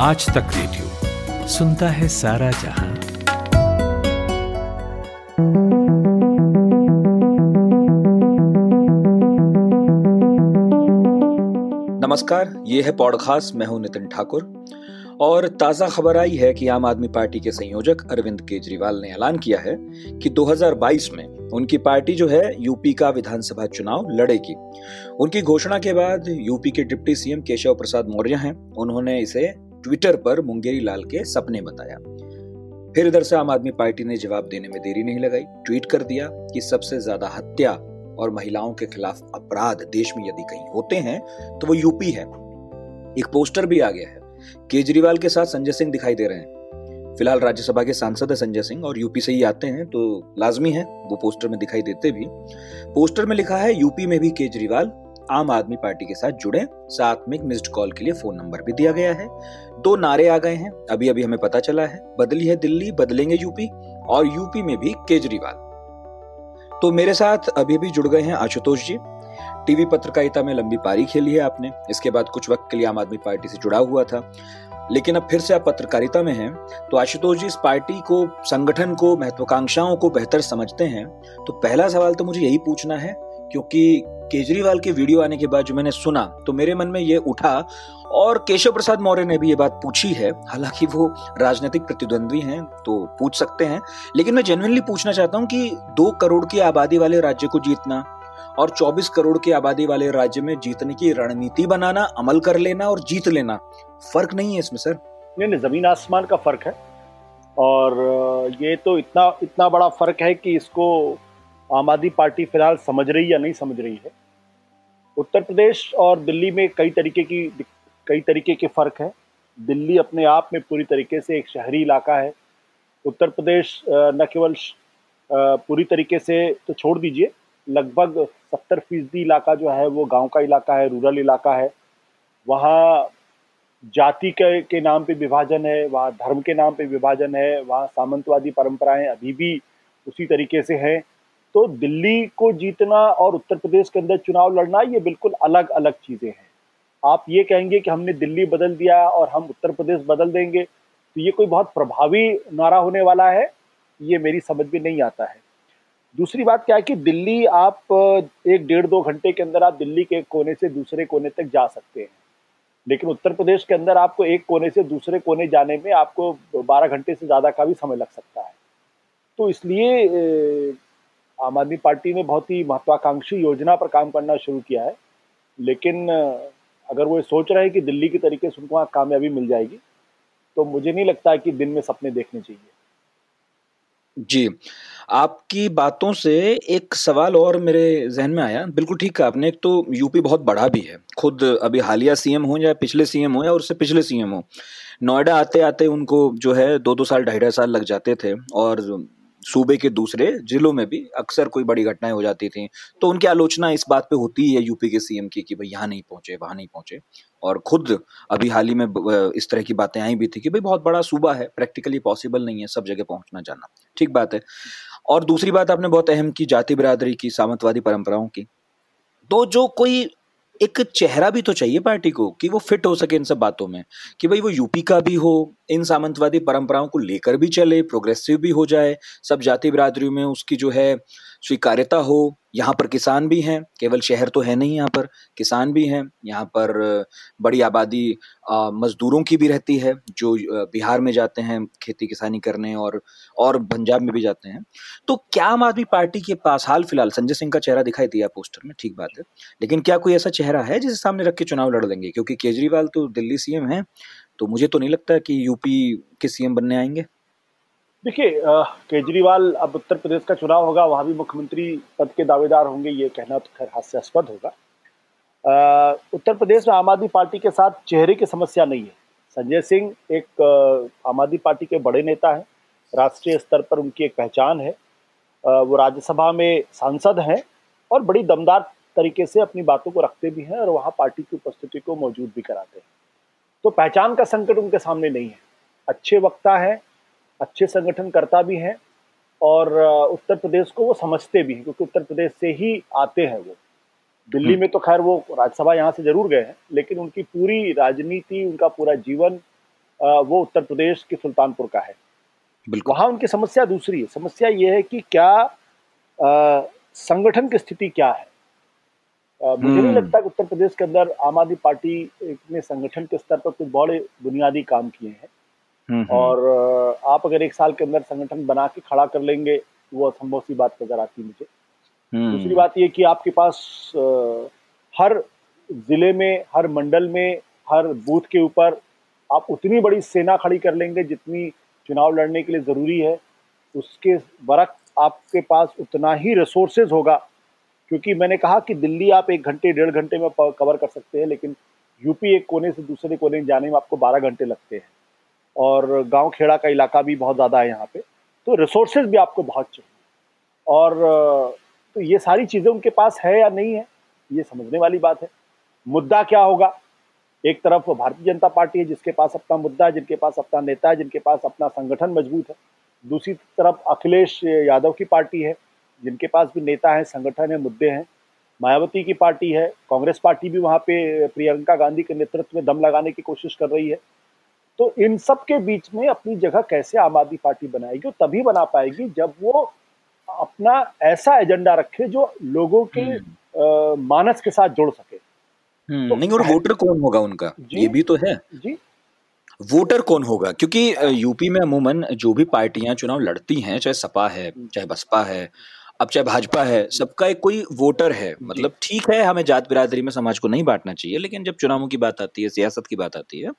आज तक रेडियो सुनता है सारा जहाँ। नमस्कार, ये है पॉडकास्ट, मैं हूँ नितिन ठाकुर। और ताज़ा खबर आई है कि आम आदमी पार्टी के संयोजक अरविंद केजरीवाल ने ऐलान किया है कि 2022 में उनकी पार्टी जो है यूपी का विधानसभा चुनाव लड़ेगी। उनकी घोषणा के बाद यूपी के डिप्टी सीएम केशव प्रसाद मौर्य हैं। उन्होंने इसे ट्विटर पर मुंगेरी लाल के सपने बताया। फिर इधर से आम आदमी पार्टी ने जवाब देने में देरी नहीं लगाई, ट्वीट कर दिया कि सबसे ज़्यादा हत्या और महिलाओं के खिलाफ अपराध देश में यदि कहीं होते हैं तो वो यूपी है। एक पोस्टर भी आ गया है। केजरीवाल के साथ संजय सिंह दिखाई दे रहे हैं। फ़िलहाल राज्यसभा के सांसद है संजय सिंह और यूपी से ही आते हैं तो लाजमी है, वो पोस्टर में दिखाई देते भी। पोस्टर में लिखा है, यूपी में भी केजरीवाल आम आदमी पार्टी के साथ जुड़े, साथ में एक मिस्ड कॉल के लिए फ़ोन नंबर भी दिया गया है। दो नारे आ गए हैं। अभी अभी हमें पता चला है, बदली है दिल्ली, बदलेंगे यूपी, और यूपी में भी केजरीवाल। तो मेरे साथ अभी भी जुड़ गए हैं आशुतोष जी। टीवी पत्रकारिता में लंबी पारी खेली है आपने। इसके बाद कुछ वक्त के लिए आम आदमी पार्टी से जुड़ा हुआ था। लेकिन अब फिर से आप पत्रकारिता में हैं तो आशुतोष जी, इस पार्टी को, संगठन को, महत्वाकांक्षाओं को बेहतर समझते हैं। तो पहला सवाल तो मुझे यही पूछना है क्योंकि केजरीवाल के वीडियो आने के बाद जो मैंने सुना तो मेरे मन में ये उठा और केशव प्रसाद मौर्य ने भी ये बात पूछी है। हालाँकि वो राजनीतिक प्रतिद्वंद्वी हैं तो पूछ सकते हैं। लेकिन मैं जेनुअनली पूछना चाहता हूँ कि दो करोड़ की आबादी वाले राज्य को जीतना और 24 करोड़ की आबादी वाले राज्य में जीतने की रणनीति बनाना, अमल कर लेना और जीत लेना, फ़र्क नहीं है इसमें, सर? नहीं नहीं, ज़मीन आसमान का फ़र्क है। और ये तो इतना इतना बड़ा फ़र्क है कि इसको आम आदमी पार्टी फ़िलहाल समझ रही या नहीं समझ रही है। उत्तर प्रदेश और दिल्ली में कई तरीके की कई तरीके के फ़र्क हैं। दिल्ली अपने आप में पूरी तरीके से एक शहरी इलाका है। उत्तर प्रदेश न केवल पूरी तरीके से तो छोड़ दीजिए, लगभग सत्तर फ़ीसदी इलाका जो है वो गाँव का इलाका है, रूरल इलाका है। वहाँ जाति के के नाम पे विभाजन है, वहाँ धर्म के नाम पे विभाजन है, वहाँ सामंतवादी परंपराएँ अभी भी उसी तरीके से हैं। तो दिल्ली को जीतना और उत्तर प्रदेश के अंदर चुनाव लड़ना, ये बिल्कुल अलग अलग चीज़ें हैं। आप ये कहेंगे कि हमने दिल्ली बदल दिया और हम उत्तर प्रदेश बदल देंगे तो ये कोई बहुत प्रभावी नारा होने वाला है, ये मेरी समझ में नहीं आता है। दूसरी बात क्या है कि दिल्ली आप, एक डेढ़ दो घंटे के अंदर आप दिल्ली के एक कोने से दूसरे कोने तक जा सकते हैं। लेकिन उत्तर प्रदेश के अंदर आपको एक कोने से दूसरे कोने जाने में आपको बारह घंटे से ज़्यादा का भी समय लग सकता है। तो इसलिए आम आदमी पार्टी ने बहुत ही महत्वाकांक्षी योजना पर काम करना शुरू किया है। लेकिन अगर वो सोच रहे हैं कि दिल्ली की तरीके से उनको वहाँ कामयाबी मिल जाएगी तो मुझे नहीं लगता है कि दिन में सपने देखने चाहिए। जी। आपकी बातों से एक सवाल और मेरे जहन में आया। बिल्कुल ठीक कहा आपने। एक तो यूपी बहुत बड़ा भी है। खुद अभी हालिया सीएम हो या पिछले सीएम हो या उससे पिछले सीएम हो, नोएडा आते आते उनको जो है दो दो साल ढाई ढाई साल लग जाते थे और सूबे के दूसरे जिलों में भी अक्सर कोई बड़ी घटनाएँ हो जाती थी। तो उनकी आलोचना इस बात पे होती है यूपी के सीएम की कि भाई यहाँ नहीं पहुँचे, वहाँ नहीं पहुँचे। और खुद अभी हाल ही में इस तरह की बातें आई भी थी कि भाई बहुत बड़ा सूबा है, प्रैक्टिकली पॉसिबल नहीं है सब जगह पहुँचना जाना। ठीक बात है। और दूसरी बात आपने बहुत अहम की जाति बिरादरी की, सामंतवादी परंपराओं की। तो जो कोई एक चेहरा भी तो चाहिए पार्टी को कि वो फिट हो सके इन सब बातों में, कि भाई वो यूपी का भी हो, इन सामंतवादी परंपराओं को लेकर भी चले प्रोग्रेसिव भी हो जाए, सब जाति बिरादरियों में उसकी जो है स्वीकार्यता हो यहाँ पर किसान भी हैं, केवल शहर तो है नहीं यहाँ पर, किसान भी हैं, यहाँ पर बड़ी आबादी मजदूरों की भी रहती है, जो बिहार में जाते हैं खेती किसानी करने और और पंजाब में भी जाते हैं। तो क्या आम आदमी पार्टी के पास, हाल फ़िलहाल संजय सिंह का चेहरा दिखाई दिया पोस्टर में? ठीक बात है। लेकिन क्या कोई ऐसा चेहरा है जिसे सामने रख के चुनाव लड़ लेंगे? क्योंकि केजरीवाल तो दिल्ली सीएम है तो मुझे तो नहीं लगता कि यूपी के सीएम बनने आएँगे। देखिए केजरीवाल अब उत्तर प्रदेश का चुनाव होगा वहाँ भी मुख्यमंत्री पद के दावेदार होंगे ये कहना तो खैर हास्यास्पद होगा। आ, उत्तर प्रदेश में आम आदमी पार्टी के साथ चेहरे की समस्या नहीं है। संजय सिंह एक आम आदमी पार्टी के बड़े नेता हैं राष्ट्रीय स्तर पर उनकी एक पहचान है। वो राज्यसभा में सांसद हैं और बड़ी दमदार तरीके से अपनी बातों को रखते भी हैं और वहाँ पार्टी की उपस्थिति को मौजूद भी कराते हैं। तो पहचान का संकट उनके सामने नहीं है। अच्छे वक्ता है अच्छे संगठन करता भी हैं और उत्तर प्रदेश को वो समझते भी हैं क्योंकि उत्तर प्रदेश से ही आते हैं वो दिल्ली हम्म। में तो खैर वो राज्यसभा यहाँ से ज़रूर गए हैं लेकिन उनकी पूरी राजनीति उनका पूरा जीवन वो उत्तर प्रदेश के सुल्तानपुर का है वहाँ उनकी समस्या दूसरी है समस्या ये है कि क्या आ, संगठन की स्थिति क्या है मुझे नहीं हम्म। लगता कि उत्तर प्रदेश के अंदर आम आदमी पार्टी ने संगठन के स्तर पर कुछ बड़े बुनियादी काम किए हैं। और आप अगर एक साल के अंदर संगठन बना के खड़ा कर लेंगे वो असंभव सी बात नज़र आती मुझे। दूसरी बात ये कि आपके पास हर ज़िले में हर मंडल में हर बूथ के ऊपर आप उतनी बड़ी सेना खड़ी कर लेंगे जितनी चुनाव लड़ने के लिए ज़रूरी है। उसके बरक आपके पास उतना ही रिसोर्सेज होगा। क्योंकि मैंने कहा कि दिल्ली आप एक घंटे डेढ़ घंटे में कवर कर सकते हैं लेकिन यूपी एक कोने से दूसरे कोने जाने में आपको बारह घंटे लगते हैं। और गाँव खेड़ा का इलाका भी बहुत ज़्यादा है यहाँ पे तो रिसोर्सेज भी आपको बहुत चाहिए। और तो ये सारी चीज़ें उनके पास है या नहीं है, ये समझने वाली बात है। मुद्दा क्या होगा? एक तरफ़ भारतीय जनता पार्टी है जिसके पास अपना मुद्दा है, जिनके पास अपना नेता है, जिनके पास अपना संगठन मज़बूत है। दूसरी तरफ़ अखिलेश यादव की पार्टी है, जिनके पास भी नेता है, संगठन है, मुद्दे हैं। मायावती की पार्टी है, कांग्रेस पार्टी भी वहाँ पे प्रियंका गांधी के नेतृत्व में दम लगाने की कोशिश कर रही है। तो इन सब के बीच में अपनी जगह कैसे आम आदमी पार्टी बनाएगी तभी बना पाएगी जब वो अपना ऐसा एजेंडा रखे जो लोगों के हम्म। मानस के साथ जुड़ सके। हम्म, तो नहीं और वोटर कौन होगा उनका? ये भी तो है। जी। वोटर कौन होगा? क्योंकि यूपी में अमूमन जो भी पार्टियाँ चुनाव लड़ती हैं चाहे सपा है हम्म। चाहे बसपा है अब चाहे भाजपा है सबका एक कोई वोटर है मतलब ठीक है हमें जात बिरादरी में समाज को नहीं बांटना चाहिए लेकिन जब चुनावों की बात आती है सियासत की बात आती है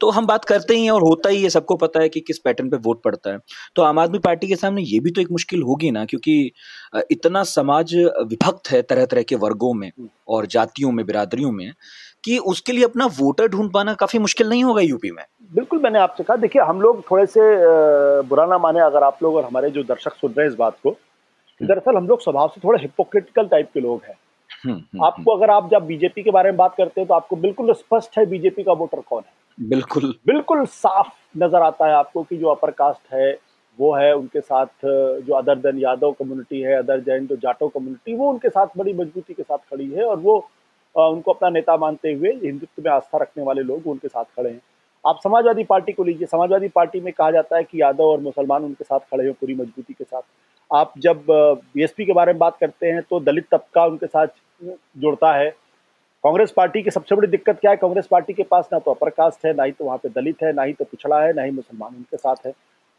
तो हम बात करते ही हैं और होता ही है सबको पता है कि किस पैटर्न पे वोट पड़ता है तो आम आदमी पार्टी के सामने ये भी तो एक मुश्किल होगी ना क्योंकि इतना समाज विभक्त है तरह तरह के वर्गों में हम्म। और जातियों में बिरादरियों में कि उसके लिए अपना वोटर ढूंढ पाना काफ़ी मुश्किल नहीं होगा यूपी में बिल्कुल मैंने आपसे कहा देखिए हम लोग थोड़े से बुरा ना माने अगर आप लोग और हमारे जो दर्शक सुन रहे हैं इस बात को। दरअसल हम लोग स्वभाव से थोड़े हिपोक्रिटिकल टाइप के लोग हैं। हम्म, हम्म, आपको अगर आप जब बीजेपी के बारे में बात करते हैं तो आपको बिल्कुल स्पष्ट है बीजेपी का वोटर कौन है। बिल्कुल। बिल्कुल साफ़ नज़र आता है आपको कि जो अपर कास्ट है वो है उनके साथ जो अदर देन यादव कम्युनिटी है अदर जैन जो जाटो कम्युनिटी वो उनके साथ बड़ी मजबूती के साथ खड़ी है और वो उनको अपना नेता मानते हुए हिंदुत्व में आस्था रखने वाले लोग उनके साथ खड़े हैं। आप समाजवादी पार्टी को लीजिए समाजवादी पार्टी में कहा जाता है कि यादव और मुसलमान उनके साथ खड़े हैं पूरी मजबूती के साथ। आप जब बीएसपी के बारे में बात करते हैं तो दलित तबका उनके साथ जुड़ता है। कांग्रेस पार्टी की सबसे बड़ी दिक्कत क्या है? कांग्रेस पार्टी के पास ना तो अपर कास्ट है, ना ही तो वहाँ पे दलित है, ना ही तो पिछड़ा है, ना ही मुसलमान उनके साथ है।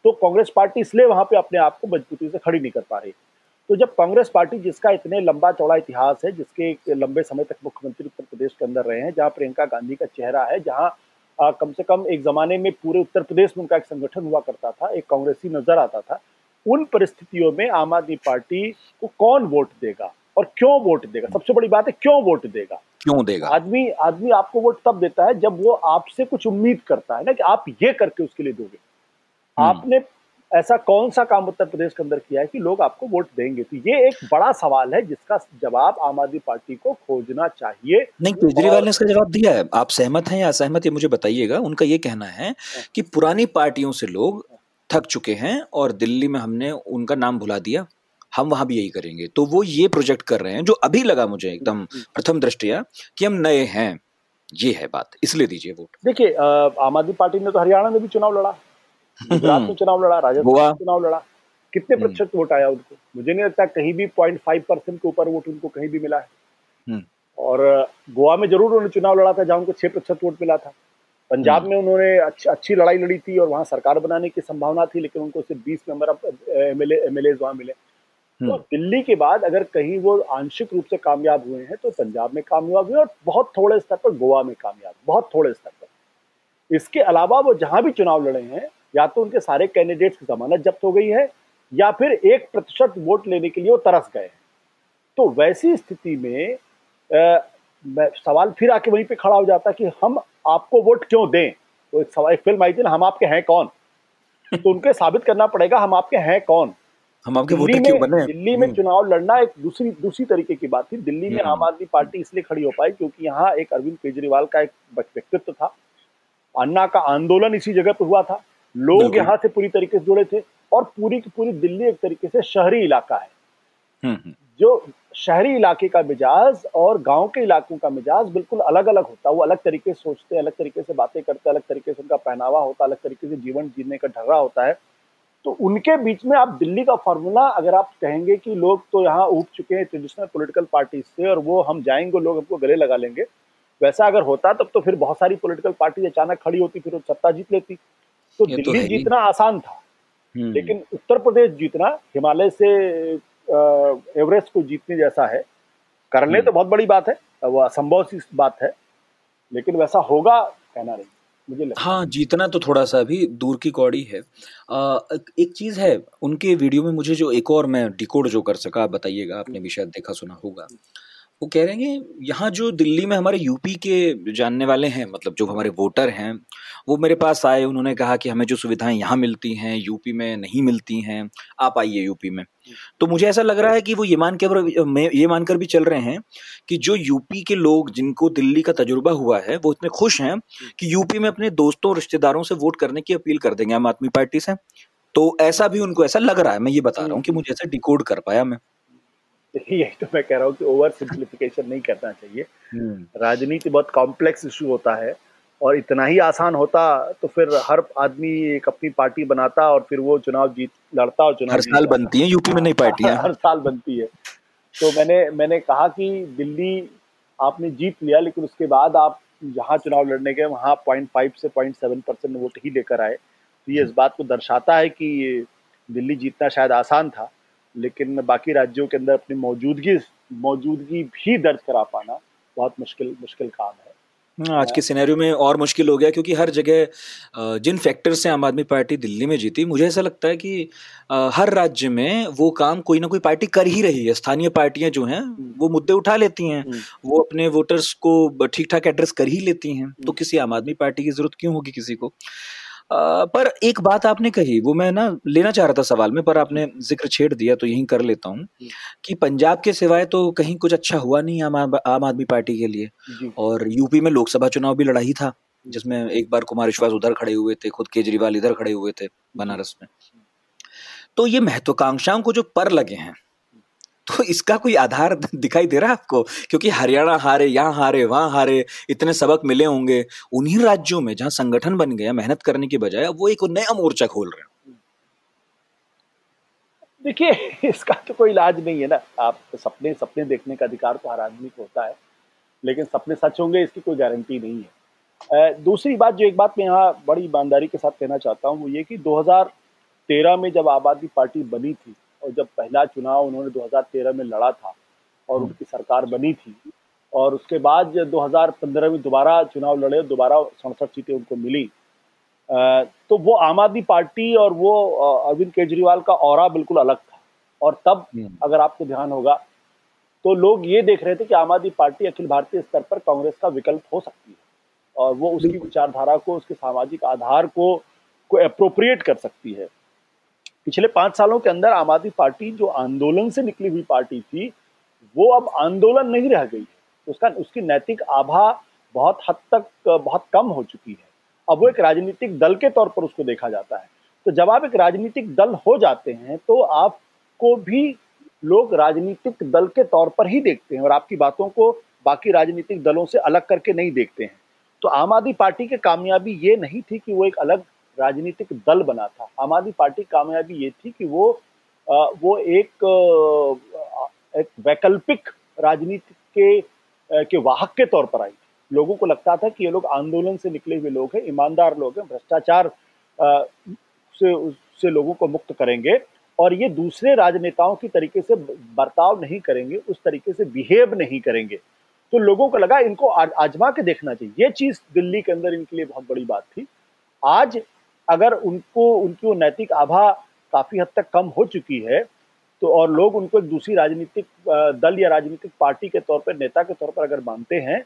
तो कांग्रेस पार्टी इसलिए वहाँ पे अपने आप को मजबूती से खड़ी नहीं कर पा रही। तो जब कांग्रेस पार्टी, जिसका इतने लंबा चौड़ा इतिहास है, जिसके लंबे समय तक मुख्यमंत्री उत्तर प्रदेश के अंदर रहे हैं, जहाँ प्रियंका गांधी का चेहरा है, जहाँ कम से कम एक जमाने में पूरे उत्तर प्रदेश में उनका एक संगठन हुआ करता था, एक कांग्रेसी नज़र आता था उन परिस्थितियों में आम आदमी पार्टी को कौन वोट देगा और क्यों वोट देगा? सबसे बड़ी बात है क्यों वोट देगा? क्यों देगा? आदमी आदमी आपको वोट तब देता है जब वो आपसे कुछ उम्मीद करता है ना कि आप ये करके उसके लिए दोगे। हम्म। आपने ऐसा कौन सा काम उत्तर प्रदेश के अंदर किया है कि लोग आपको वोट देंगे? तो ये एक बड़ा सवाल है जिसका जवाब आम आदमी पार्टी को खोजना चाहिए। नहीं केजरीवाल ने इसका जवाब दिया है। आप सहमत हैं या असहमत ये मुझे बताइएगा। उनका ये कहना है कि पुरानी पार्टियों से लोग थक चुके हैं और दिल्ली में हमने उनका नाम भुला दिया हम वहाँ भी यही करेंगे। तो वो ये प्रोजेक्ट कर रहे हैं जो अभी लगा मुझे एकदम प्रथम दृष्टिया कि हम नए हैं ये है बात इसलिए दीजिए वोट। देखिए आम आदमी पार्टी ने तो हरियाणा में भी चुनाव लड़ा गुजरात में चुनाव लड़ा राजस्थान में चुनाव लड़ा। कितने हम्म। प्रतिशत वोट आया उनको? मुझे नहीं लगता कहीं भी पॉइंट फाइव परसेंट के ऊपर वोट उनको कहीं भी मिला है। हम्म। और गोवा में ज़रूर उन्होंने चुनाव लड़ा था जहाँ उनको छह प्रतिशत वोट मिला था। पंजाब हम्म। में उन्होंने अच्छी अच्छी लड़ाई लड़ी थी और वहाँ सरकार बनाने की संभावना थी लेकिन उनको सिर्फ़ बीस मेंबर एमएलए एमएलए वहाँ मिले। तो दिल्ली के बाद अगर कहीं वो आंशिक रूप से कामयाब हुए हैं तो पंजाब में कामयाब हुए और बहुत थोड़े स्तर पर गोवा में कामयाब बहुत थोड़े स्तर पर। इसके अलावा वो जहाँ भी चुनाव लड़े हैं या तो उनके सारे कैंडिडेट्स की जमानत जब्त हो गई है या फिर एक प्रतिशत वोट लेने के लिए वो तरस गए हैं। तो वैसी स्थिति में सवाल फिर आके वहीं पे खड़ा हो जाता है कि हम आपको वोट क्यों दें? तो एक सवाल एक फ़िल्म आई थी ना हम आपके हैं कौन? तो उनके साबित करना पड़ेगा हम आपके हैं कौन? हम आपके दिल्ली में बने? दिल्ली में हम्म। चुनाव लड़ना एक दूसरी दूसरी तरीके की बात थी। दिल्ली में हम्म। आम आदमी पार्टी इसलिए खड़ी हो पाई क्योंकि यहाँ एक अरविंद केजरीवाल का एक व्यक्तित्व था। अन्ना का आंदोलन इसी जगह पर हुआ था। लोग यहाँ से पूरी तरीके से जुड़े थे और पूरी की पूरी दिल्ली एक तरीके से शहरी इलाका है। हम्म, हम्म। जो शहरी इलाके का मिजाज और गाँव के इलाकों का मिजाज बिल्कुल अलग अलग होता है। वो अलग तरीके से सोचते हैं अलग तरीके से बातें करते हैं अलग तरीके से उनका पहनावा होता अलग तरीके से जीवन जीने का ढर्रा होता है। तो उनके बीच में आप दिल्ली का फॉर्मूला अगर आप कहेंगे कि लोग तो यहाँ उठ चुके हैं ट्रेडिशनल पॉलिटिकल पार्टी से और वो हम जाएँगे लोग हमको गले लगा लेंगे। वैसा अगर होता तब तो फिर बहुत सारी पॉलिटिकल पार्टी अचानक खड़ी होती फिर वो सत्ता जीत लेती। तो, तो दिल्ली तो जीतना आसान था। हम्म। लेकिन उत्तर प्रदेश जीतना हिमालय से एवरेस्ट को जीतने जैसा है। कर ले तो हम्म। बहुत बड़ी बात है वो असंभव सी बात है लेकिन वैसा होगा कहना नहीं मुझे हाँ। जीतना तो थोड़ा सा भी दूर की कौड़ी है। आ, एक चीज़ है उनके वीडियो में मुझे जो एक और मैं डिकोड जो कर सका बताइएगा आपने भी शायद देखा सुना होगा। वो कह रहे हैं यहाँ जो दिल्ली में हमारे यूपी के जानने वाले हैं मतलब जो हमारे वोटर हैं वो मेरे पास आए उन्होंने कहा कि हमें जो सुविधाएँ यहाँ मिलती हैं यूपी में नहीं मिलती हैं आप आइए यूपी में। तो मुझे ऐसा लग रहा है कि वो ये मान के ये मानकर भी चल रहे हैं कि जो यूपी के लोग जिनको दिल्ली का तजुर्बा हुआ है वो इतने खुश हैं कि यूपी में अपने दोस्तों रिश्तेदारों से वोट करने की अपील कर देंगे आम आदमी पार्टी से। तो ऐसा भी उनको ऐसा लग रहा है मैं ये बता रहा हूँ कि मुझे ऐसा डिकोड कर पाया मैं। यही तो मैं कह रहा हूँ कि ओवर सिंप्लीफिकेशन नहीं करना चाहिए। हम्म। राजनीति बहुत कॉम्प्लेक्स इशू होता है और इतना ही आसान होता तो फिर हर आदमी एक अपनी पार्टी बनाता और फिर वो चुनाव जीत लड़ता और चुनाव हर साल बनती है यूपी में नहीं पार्टियाँ हर साल बनती है। तो मैंने मैंने कहा कि दिल्ली आपने जीत लिया लेकिन उसके बाद आप जहाँ चुनाव लड़ने गए वहाँ पॉइंट फाइव से पॉइंट सेवन परसेंट वोट ही लेकर आए। तो ये इस बात को दर्शाता है कि दिल्ली जीतना शायद आसान था। लेकिन बाकी राज्यों के अंदर अपनी मौजूदगी मौजूदगी भी दर्ज करा पाना बहुत मुश्किल मुश्किल काम है हाँ, आज के सिनेरियो में और मुश्किल हो गया क्योंकि हर जगह जिन फैक्टर से आम आदमी पार्टी दिल्ली में जीती मुझे ऐसा लगता है कि हर राज्य में वो काम कोई ना कोई पार्टी कर ही रही है स्थानीय पार्टियाँ जो हैं हम्म। वो मुद्दे उठा लेती हैं हम्म। वो अपने वोटर्स को ठीक ठाक एड्रेस कर ही लेती हैं तो हम्म। किसी आम आदमी पार्टी की ज़रूरत क्यों होगी किसी को पर एक बात आपने कही वो मैं ना लेना चाह रहा था सवाल में पर आपने ज़िक्र छेड़ दिया तो यही कर लेता हूँ कि पंजाब के सिवाय तो कहीं कुछ अच्छा हुआ नहीं आम आम आदमी पार्टी के लिए और यूपी में लोकसभा चुनाव भी लड़ा ही था जिसमें एक बार कुमार विश्वास उधर खड़े हुए थे खुद केजरीवाल इधर खड़े हुए थे बनारस में। तो ये महत्वाकांक्षाओं को जो पर लगे हैं तो इसका कोई आधार दिखाई दे रहा है आपको? क्योंकि हरियाणा हारे, यहाँ हारे, वहाँ हारे, इतने सबक मिले होंगे। उन्हीं राज्यों में जहाँ संगठन बन गया, मेहनत करने की बजाय वो एक नया मोर्चा खोल रहे हैं। देखिए, इसका तो कोई इलाज नहीं है ना। आप सपने सपने देखने का अधिकार तो हर आदमी को होता है, लेकिन सपने सच होंगे, इसकी कोई गारंटी नहीं है। दूसरी बात, जो एक बात मैं यहाँ बड़ी ईमानदारी के साथ कहना चाहता हूँ, वो ये कि 2013 में जब आबादी पार्टी बनी थी और जब पहला चुनाव उन्होंने 2013 में लड़ा था और उनकी सरकार बनी थी और उसके बाद 2015 में दोबारा चुनाव लड़े दोबारा सड़सठ सीटें उनको मिली तो वो आम आदमी पार्टी और वो अरविंद केजरीवाल का और बिल्कुल अलग था। और तब हम्म। अगर आपको ध्यान होगा तो लोग ये देख रहे थे कि आम आदमी पार्टी अखिल भारतीय स्तर पर कांग्रेस का विकल्प हो सकती है और वो उसकी विचारधारा को उसके सामाजिक आधार को को अप्रोप्रिएट कर सकती है। पिछले पाँच सालों के अंदर आम आदमी पार्टी जो आंदोलन से निकली हुई पार्टी थी, वो अब आंदोलन नहीं रह गई उसका, उसकी नैतिक आभा बहुत हद तक, बहुत कम हो चुकी है। अब वो एक राजनीतिक दल के तौर पर उसको देखा जाता है। तो जब आप एक राजनीतिक दल हो जाते हैं तो आपको भी लोग राजनीतिक दल के तौर पर ही देखते हैं और आपकी बातों को बाकी राजनीतिक दलों से अलग करके नहीं देखते हैं। तो आम आदमी पार्टी की कामयाबी ये नहीं थी कि वो एक अलग राजनीतिक दल बना था। आम आदमी पार्टी कामयाबी ये थी कि वो आ, वो एक एक वैकल्पिक राजनीति के के वाहक के तौर पर आई लोगों को लगता था कि ये लोग आंदोलन से निकले हुए लोग हैं ईमानदार लोग हैं भ्रष्टाचार से उससे लोगों को मुक्त करेंगे और ये दूसरे राजनेताओं की तरीके से बर्ताव नहीं करेंगे उस तरीके से बिहेव नहीं करेंगे। तो लोगों को लगा इनको आजमा के देखना चाहिए। ये चीज़ दिल्ली के अंदर इनके लिए बहुत बड़ी बात थी। आज अगर उनको उनकी वो नैतिक आभा काफ़ी हद तक कम हो चुकी है तो और लोग उनको एक दूसरी राजनीतिक दल या राजनीतिक पार्टी के तौर पर नेता के तौर पर अगर मानते हैं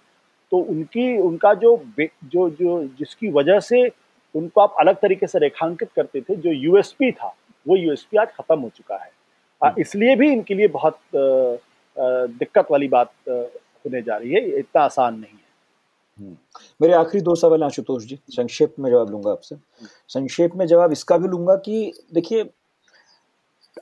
तो उनकी उनका जो जो जो जिसकी वजह से उनको आप अलग तरीके से रेखांकित करते थे जो यूएसपी था वो यूएसपी आज खत्म हो चुका है हम्म। इसलिए भी इनके लिए बहुत दिक्कत वाली बात होने जा रही है इतना आसान नहीं हम्म। मेरे आखिरी दो सवाल आशुतोष जी, संक्षेप में जवाब लूँगा आपसे। संक्षेप में जवाब इसका भी लूँगा कि देखिए,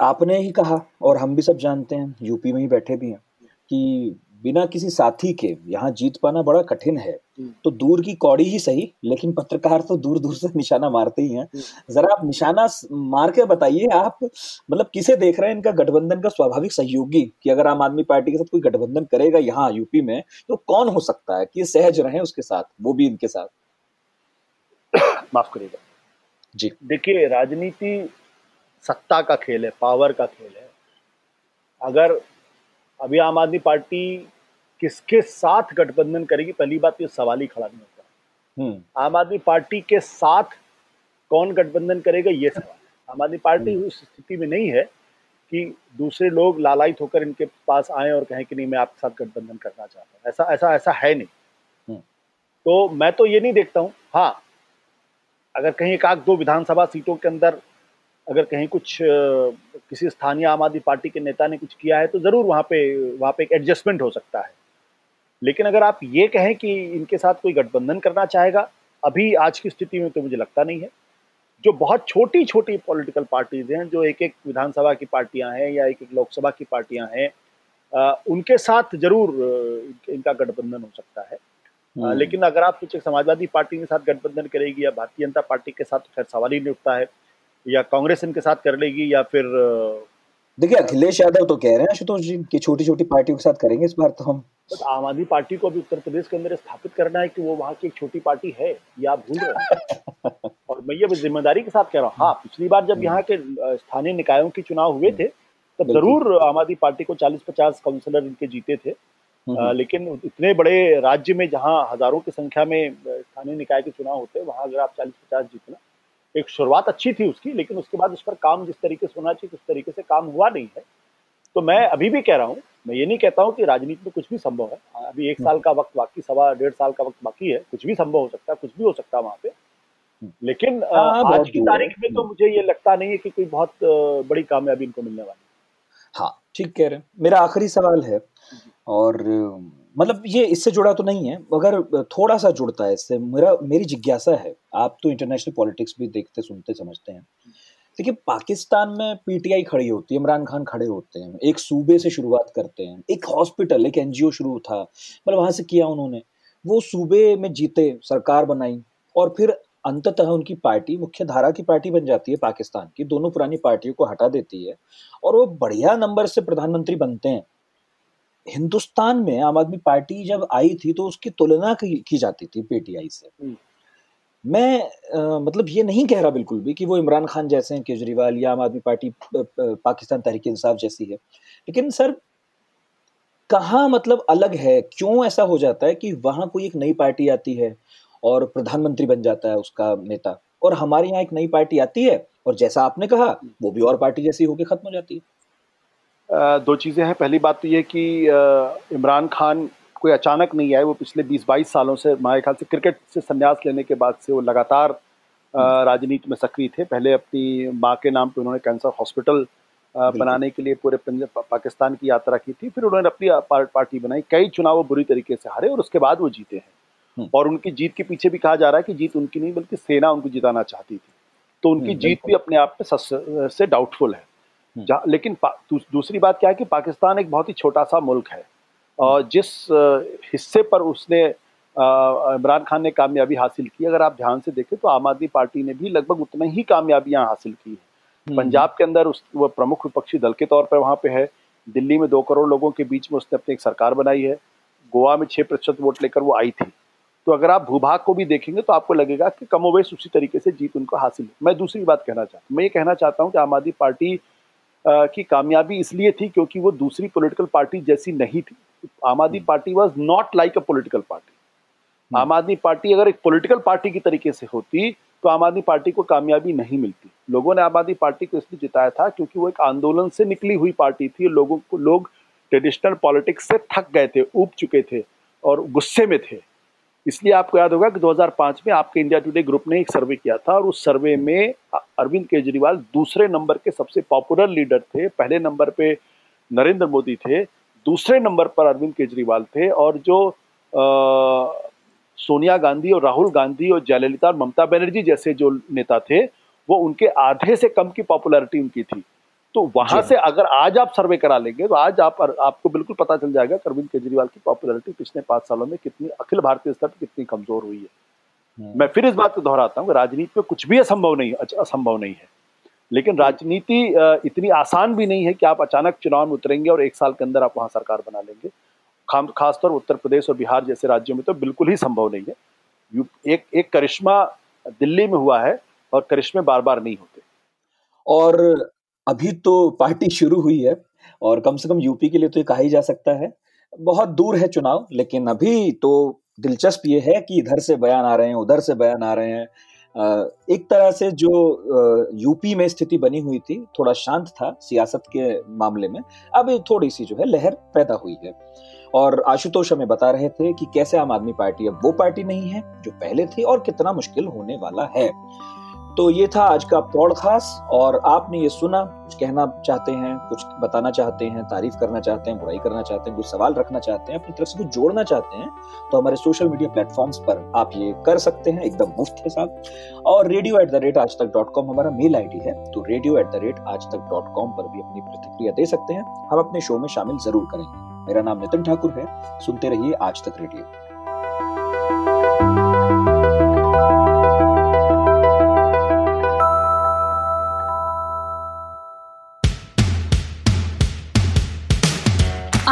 आपने ही कहा, और हम भी सब जानते हैं, यूपी में ही बैठे भी हैं, कि बिना किसी साथी के यहाँ जीत पाना बड़ा कठिन है। हम्म। तो दूर की कौड़ी ही सही लेकिन पत्रकार तो दूर दूर से निशाना मारते ही हैं। हम्म। जरा आप निशाना मार के बताइए आप मतलब किसे देख रहे हैं इनका गठबंधन का स्वाभाविक सहयोगी? कि अगर आम आदमी पार्टी के साथ कोई गठबंधन करेगा यहाँ यूपी में तो कौन हो सकता है? कि सहज रहे उसके साथ वो भी इनके साथ। माफ़ करिएगा। जी। देखिए राजनीति सत्ता का खेल है पावर का खेल है। अगर अभी आम आदमी पार्टी किसके साथ गठबंधन करेगी? पहली बात ये सवाल ही खड़ा नहीं होता। हम्म। आम आदमी पार्टी के साथ कौन गठबंधन करेगा? ये सवाल। आम आदमी पार्टी हम्म। उस स्थिति में नहीं है कि दूसरे लोग लालायित होकर इनके पास आए और कहें कि नहीं मैं आपके साथ गठबंधन करना चाहता हूँ। ऐसा ऐसा ऐसा है नहीं। हम्म। तो मैं तो ये नहीं देखता हूँ। हाँ अगर कहीं एक आध दो विधानसभा सीटों के अंदर अगर कहीं कुछ किसी स्थानीय आम आदमी पार्टी के नेता ने कुछ किया है तो ज़रूर वहाँ पे वहाँ पे एक एडजस्टमेंट हो सकता है। लेकिन अगर आप ये कहें कि इनके साथ कोई गठबंधन करना चाहेगा अभी आज की स्थिति में तो मुझे लगता नहीं है। जो बहुत छोटी छोटी पॉलिटिकल पार्टीज़ हैं जो एक एक विधानसभा की पार्टियाँ हैं या एक एक लोकसभा की पार्टियाँ हैं उनके साथ ज़रूर इनका गठबंधन हो सकता है। हम्म। लेकिन अगर आप कुछ समाजवादी पार्टी के साथ गठबंधन करेगी या भारतीय जनता पार्टी के साथ खैर सवाल ही नहीं उठता है। या कांग्रेस इनके साथ कर लेगी या फिर देखिए अखिलेश यादव तो कह रहे हैं आशुतोष जी कि छोटी छोटी पार्टियों के साथ करेंगे इस बार तो हम। आम आदमी पार्टी को अभी उत्तर प्रदेश के अंदर स्थापित करना है कि वो वहाँ की एक छोटी पार्टी है ये आप भूल रहे हैं? और मैं ये ज़िम्मेदारी के साथ कह रहा हूँ। हाँ पिछली बार जब यहाँ के स्थानीय निकायों के चुनाव हुए थे तब ज़रूर आम आदमी पार्टी को चालीस पचास काउंसिलर इनके जीते थे। आ, लेकिन इतने बड़े राज्य में जहाँ हज़ारों की संख्या में स्थानीय निकाय के चुनाव होते हैं वहाँ अगर आप चालीस पचास जीतना एक शुरुआत अच्छी थी उसकी लेकिन उसके बाद उस पर काम जिस तरीके से होना चाहिए उस तरीके से काम हुआ नहीं है। तो मैं अभी भी कह रहा हूँ मैं ये नहीं कहता हूँ कि राजनीति में कुछ भी संभव है। अभी एक साल का वक्त बाकी सवा डेढ़ साल का वक्त बाकी है कुछ भी संभव हो सकता है कुछ भी हो सकता है वहाँ पे। लेकिन हाँ, आज की तारीख में तो मुझे ये लगता नहीं है कि कोई बहुत बड़ी कामयाबी इनको मिलने वाली हाँ। ठीक कह रहे हैं। मेरा आखिरी सवाल है और मतलब ये इससे जुड़ा तो नहीं है, मगर थोड़ा सा जुड़ता है इससे। मेरा, मेरी जिज्ञासा है। आप तो इंटरनेशनल पॉलिटिक्स भी देखते, सुनते, समझते हैं। देखिए, पाकिस्तान में पीटीआई खड़ी होती है, इमरान खान खड़े होते हैं, एक सूबे से शुरुआत करते हैं, एक हॉस्पिटल, एक एनजीओ शुरू था मतलब वहाँ से किया उन्होंने। वो सूबे में जीते, सरकार बनाई, और फिर अंततः उनकी पार्टी मुख्य धारा की पार्टी बन जाती है पाकिस्तान की, दोनों पुरानी पार्टियों को हटा देती है, और वो बढ़िया नंबर से प्रधानमंत्री बनते हैं। हिंदुस्तान में आम आदमी पार्टी जब आई थी तो उसकी तुलना की, की जाती थी पीटीआई से। हम्म। मैं आ, मतलब ये नहीं कह रहा बिल्कुल भी कि वो इमरान खान जैसे हैं केजरीवाल या आम आदमी पार्टी पाकिस्तान तहरीक इंसाफ जैसी है। लेकिन सर कहाँ मतलब अलग है? क्यों ऐसा हो जाता है कि वहाँ कोई एक नई पार्टी आती है और प्रधानमंत्री बन जाता है उसका नेता? और हमारे यहाँ एक नई पार्टी आती है और जैसा आपने कहा वो भी और पार्टी जैसी होकर खत्म हो जाती है। दो चीज़ें हैं। पहली बात तो ये कि इमरान खान कोई अचानक नहीं आए वो पिछले 20-22 सालों से हमारे ख्याल से क्रिकेट से संन्यास लेने के बाद से वो लगातार राजनीति में सक्रिय थे। पहले अपनी माँ के नाम पे उन्होंने कैंसर हॉस्पिटल बनाने के लिए पूरे पाकिस्तान की यात्रा की थी। फिर उन्होंने अपनी पार्टी बनाई। कई चुनाव बुरी तरीके से हारे और उसके बाद वो जीते हैं। हम्म। और उनकी जीत के पीछे भी कहा जा रहा है कि जीत उनकी नहीं बल्कि सेना उनको जिताना चाहती थी। तो उनकी हम्म, जीत भी अपने आप में से डाउटफुल है। हम्म। लेकिन दूसरी बात क्या है कि पाकिस्तान एक बहुत ही छोटा सा मुल्क है। और जिस हिस्से पर उसने इमरान खान ने कामयाबी हासिल की अगर आप ध्यान से देखें तो आम आदमी पार्टी ने भी लगभग उतना ही कामयाबियाँ हासिल की है। हम्म। पंजाब के अंदर उस वो प्रमुख विपक्षी दल के तौर पर वहाँ पे है। दिल्ली में दो करोड़ लोगों के बीच में उसने अपनी एक सरकार बनाई है। गोवा में छः प्रतिशत वोट लेकर वो आई थी। तो अगर आप भूभाग को भी देखेंगे तो आपको लगेगा कि कमोवेश उसी तरीके से जीत उनको हासिल है मैं दूसरी बात कहना चाहता हूँ। मैं ये कहना चाहता हूँ कि आम आदमी पार्टी की कामयाबी इसलिए थी क्योंकि वो दूसरी पॉलिटिकल पार्टी जैसी नहीं थी। Aam Aadmi Party was not like a political party Aam Aadmi Party अगर एक पॉलिटिकल पार्टी की तरीके से होती तो आम आदमी पार्टी को कामयाबी नहीं मिलती। लोगों ने आम आदमी पार्टी को इसलिए जिताया था क्योंकि वो एक आंदोलन से निकली हुई पार्टी थी। लोगों को लोग ट्रेडिशनल पॉलिटिक्स से थक गए थे ऊब चुके थे और गुस्से में थे। इसलिए आपको याद होगा कि 2005 में आपके इंडिया टुडे ग्रुप ने एक सर्वे किया था और उस सर्वे में अरविंद केजरीवाल दूसरे नंबर के सबसे पॉपुलर लीडर थे। पहले नंबर पे नरेंद्र मोदी थे दूसरे नंबर पर अरविंद केजरीवाल थे और जो आ, सोनिया गांधी और राहुल गांधी और जयललिता और ममता बनर्जी जैसे जो नेता थे वो उनके आधे से कम की पॉपुलैरिटी उनकी थी। तो वहाँ से अगर आज आप सर्वे करा लेंगे तो आज आप आपको बिल्कुल पता चल जाएगा अरविंद केजरीवाल की पॉपुलरिटी पिछले पाँच सालों में कितनी अखिल भारतीय स्तर पर कितनी कमज़ोर हुई है। हम्म। मैं फिर इस बात को दोहराता हूँ राजनीति में कुछ भी असंभव नहीं असंभव नहीं है। लेकिन राजनीति इतनी आसान भी नहीं है कि आप अचानक चुनाव में उतरेंगे और एक साल के अंदर आप वहाँ सरकार बना लेंगे। खासतौर उत्तर प्रदेश और बिहार जैसे राज्यों में तो बिल्कुल ही संभव नहीं है। एक एक करिश्मा दिल्ली में हुआ है और करिश्मे बार बार नहीं होते। और अभी तो पार्टी शुरू हुई है और कम से कम यूपी के लिए तो ये कहा ही जा सकता है। बहुत दूर है चुनाव, लेकिन अभी तो दिलचस्प ये है कि इधर से बयान आ रहे हैं, उधर से बयान आ रहे हैं। एक तरह से जो यूपी में स्थिति बनी हुई थी, थोड़ा शांत था सियासत के मामले में, अब थोड़ी सी जो है लहर पैदा हुई है। और आशुतोष हमें बता रहे थे कि कैसे आम आदमी पार्टी, अब वो पार्टी नहीं है, जो पहले थी और कितना मुश्किल होने वाला है। तो ये था आज का पॉडकास्ट और आपने ये सुना, कुछ कहना चाहते हैं, कुछ बताना चाहते हैं, तारीफ़ करना चाहते हैं, बुराई करना चाहते हैं, कुछ सवाल रखना चाहते हैं, अपनी तरफ़ से कुछ जोड़ना चाहते हैं तो हमारे सोशल मीडिया प्लेटफॉर्म्स पर आप ये कर सकते हैं, एकदम मुफ़्त के साथ। और radio at the rate Aaj Tak dot com हमारा मेल आईडी है तो radio at the rate Aaj Tak dot com पर भी अपनी प्रतिक्रिया दे सकते हैं। हम अपने शो में शामिल ज़रूर करेंगे। मेरा नाम नितिन ठाकुर है, सुनते रहिए आज तक रेडियो